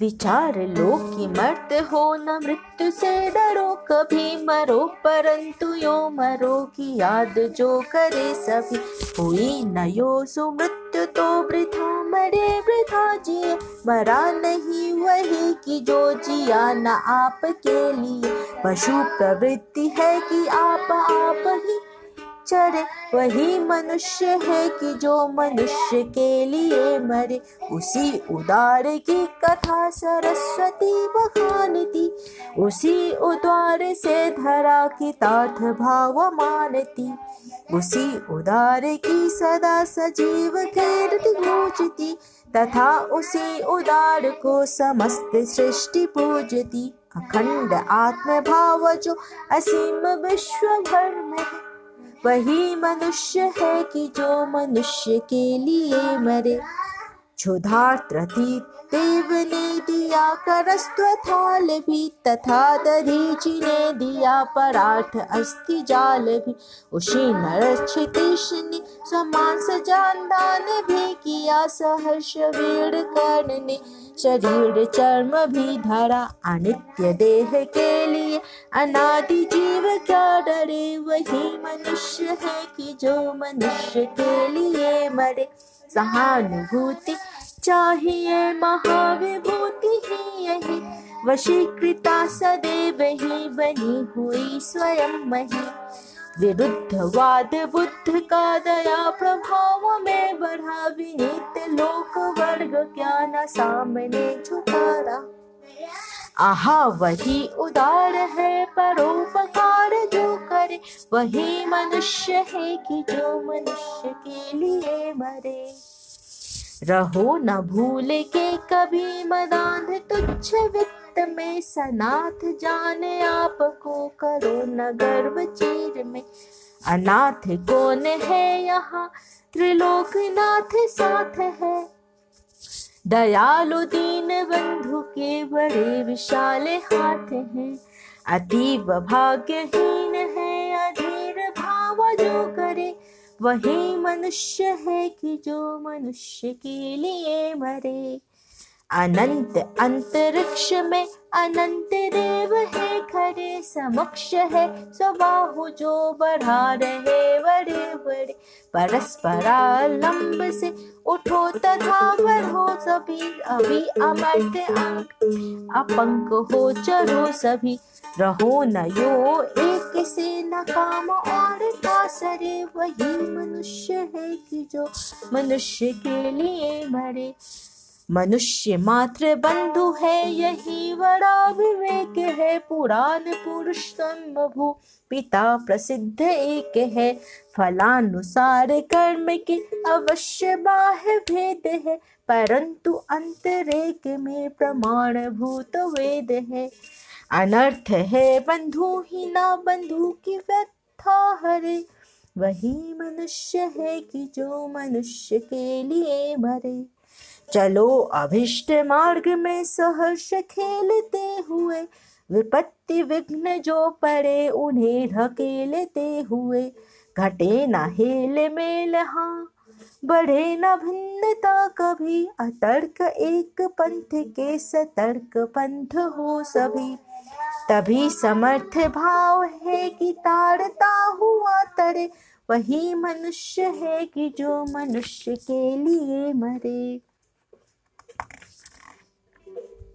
विचार लो कि मर्त हो न मृत्यु से डरो, कभी मरो, परंतु यो मरो की याद जो करे सभी। हुई न यो सुमृत्यु तो वृथा, मरे वृथा जिए। मरा नहीं वही कि जो जिया न आपके लिए। पशु प्रवृत्ति है कि आप आप ही चरे वही मनुष्य है कि जो मनुष्य के लिए मरे। उसी उदार की कथा सरस्वती बखानती उसी उदार से धरा की ताठ भाव मानती उसी उदार की सदा सजीव कीर्ति गूंजती तथा उसी उदार को समस्त सृष्टि पूजती अखंड आत्म भाव जो असीम विश्व भर में वही मनुष्य है कि जो मनुष्य के लिए मरे। क्षुधार्त्रति देव ने दिया करस्त्वथाल भी, तथा दधीचि ने दिया पराठ अस्थि जाल भी। उसी नरक्षितिश ने समान सजान दान भी किया, सहर्ष वीर कर्ण ने शरीर चर्म भी धरा। अनित्य देह के लिए अनादि जीव क्या डरे, वही मनुष्य है कि जो मनुष्य के लिए मरे। सहानुभूति चाहिए, महाविभूति ही यही। वशीकृता सदैव ही बनी हुई स्वयं मही। विरुद्धवाद, बुद्ध का दया प्रभाव में बढ़ा। विनीत लोक वर्ग क्या न सामने झुकारा। आहा, वही उदार है परोपकार जो करे वही मनुष्य है कि जो मनुष्य के लिए मरे। रहो न भूल के कभी मदान। तुच्छ वित्त में सनाथ जाने आपको करो न गर्व चीर में। अनाथ कौन है यहाँ? त्रिलोकनाथ साथ है। दयालु दीन बंधु के बड़े विशाल हाथ हैं। अतीव भाग्यहीन है भाव जो करे। वही मनुष्य है कि जो मनुष्य के लिए मरे। अनंत अंतरिक्ष में अनंत देव है, खरे समक्ष है स्वबाहु जो बढ़ा रहे बड़े बड़े। परस्परालंब से उठो तथा बढ़ो सभी, अभी अमर्त अंक अपंक हो चलो सभी रहो न यो एक से न काम और कासरे वही मनुष्य है कि जो मनुष्य के लिए मरे। मनुष्य मात्र बंधु है, यही बड़ा विवेक है। पुराण पुरुष भू पिता प्रसिद्ध एक है। फलानुसार कर्म के अवश्य बाह्य भेद है, परंतु अंतरेक में प्रमाण भूत वेद है। अनर्थ है बंधु ही ना बंधु की व्यथा हरे। वही मनुष्य है कि जो मनुष्य के लिए मरे। चलो अभिष्ट मार्ग में सहर्ष खेलते हुए, विपत्ति विघ्न जो पड़े उन्हें ढकेलते हुए। घटे न हेल मेल हाँ बढ़े न भिन्नता कभी। अतर्क एक पंथ के सतर्क पंथ हो सभी। तभी समर्थ भाव है कि ताड़ता हुआ तरे। वही मनुष्य है कि जो मनुष्य के लिए मरे।